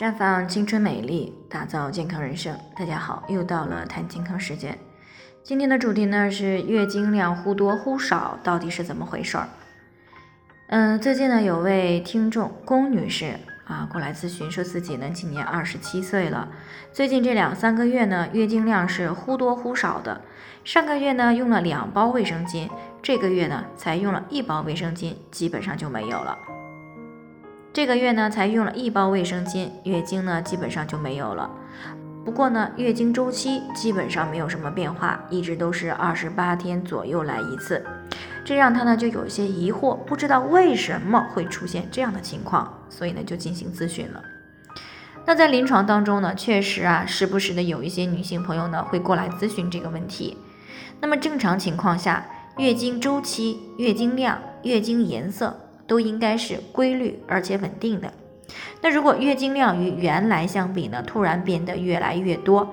绽放青春美丽，打造健康人生。大家好，又到了谈健康时间。今天的主题呢是月经量忽多忽少，到底是怎么回事儿？嗯，最近呢有位听众龚女士啊过来咨询，说自己呢今年二十七岁了，最近这两三个月呢月经量是忽多忽少的。上个月呢用了两包卫生巾，这个月呢才用了一包卫生巾，基本上就没有了。这个月呢，才用了一包卫生巾，月经呢基本上就没有了。不过呢，月经周期基本上没有什么变化，一直都是二十八天左右来一次，这让他呢就有些疑惑，不知道为什么会出现这样的情况，所以呢就进行咨询了。那在临床当中呢，确实啊，时不时的有一些女性朋友呢会过来咨询这个问题。那么正常情况下，月经周期、月经量、月经颜色。都应该是规律而且稳定的。那如果月经量与原来相比呢，突然变得越来越多，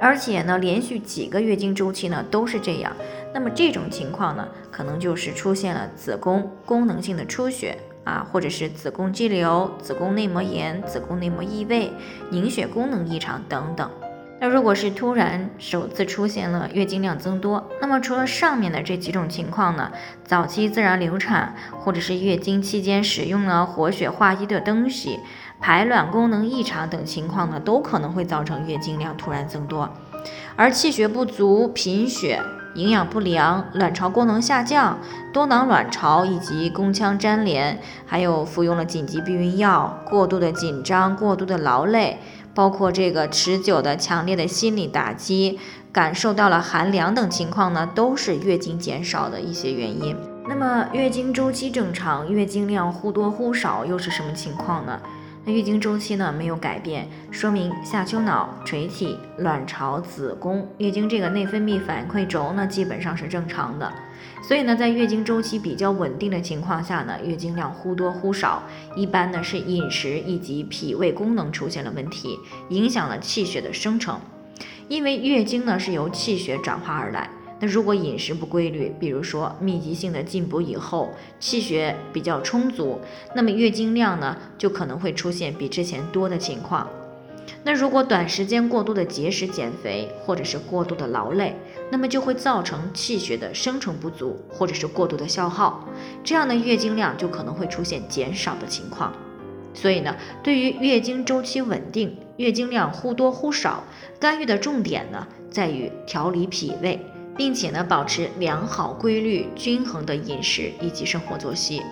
而且呢，连续几个月经周期呢都是这样，那么这种情况呢，可能就是出现了子宫功能性的出血啊，或者是子宫肌瘤、子宫内膜炎、子宫内膜异位、凝血功能异常等等。那如果是突然首次出现了月经量增多，那么除了上面的这几种情况呢，早期自然流产，或者是月经期间使用了活血化瘀的东西，排卵功能异常等情况呢，都可能会造成月经量突然增多。而气血不足、贫血、营养不良、卵巢功能下降、多囊卵巢以及宫腔粘连，还有服用了紧急避孕药、过度的紧张、过度的劳累。包括这个持久的强烈的心理打击，感受到了寒凉等情况呢，都是月经减少的一些原因。那么月经周期正常，月经量忽多忽少又是什么情况呢？那月经周期呢没有改变，说明下丘脑、垂体、卵巢、子宫月经这个内分泌反馈轴呢基本上是正常的。所以呢，在月经周期比较稳定的情况下呢，月经量忽多忽少，一般呢是饮食以及脾胃功能出现了问题，影响了气血的生成。因为月经呢是由气血转化而来。那如果饮食不规律，比如说密集性的进补以后，气血比较充足，那么月经量呢就可能会出现比之前多的情况。那如果短时间过度的节食减肥，或者是过度的劳累，那么就会造成气血的生成不足，或者是过度的消耗，这样的月经量就可能会出现减少的情况。所以呢，对于月经周期稳定、月经量忽多忽少，干预的重点呢在于调理脾胃。并且呢，保持良好、规律、均衡的饮食以及生活作息。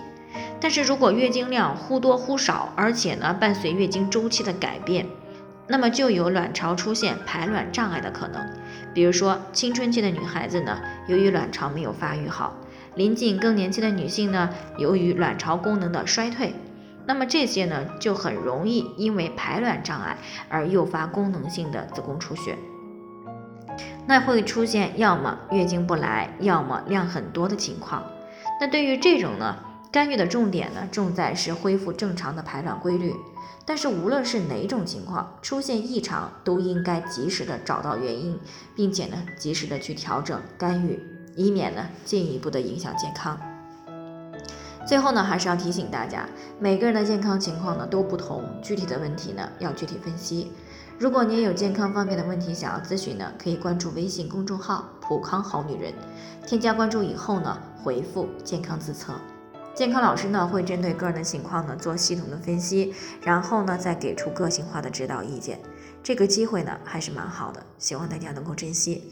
但是如果月经量忽多忽少，而且呢伴随月经周期的改变，那么就有卵巢出现排卵障碍的可能。比如说青春期的女孩子呢，由于卵巢没有发育好；临近更年期的女性呢，由于卵巢功能的衰退，那么这些呢就很容易因为排卵障碍而诱发功能性的子宫出血。那会出现要么月经不来，要么量很多的情况。那对于这种呢，干预的重点呢，重在是恢复正常的排卵规律。但是无论是哪种情况出现异常，都应该及时的找到原因，并且呢，及时的去调整干预，以免呢进一步的影响健康。最后呢，还是要提醒大家，每个人的健康情况呢都不同，具体的问题呢要具体分析。如果你也有健康方面的问题想要咨询呢，可以关注微信公众号“普康好女人”，添加关注以后呢，回复“健康自测”，健康老师呢会针对个人的情况呢做系统的分析，然后呢再给出个性化的指导意见。这个机会呢还是蛮好的，希望大家能够珍惜。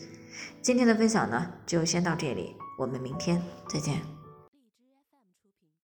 今天的分享呢就先到这里，我们明天再见。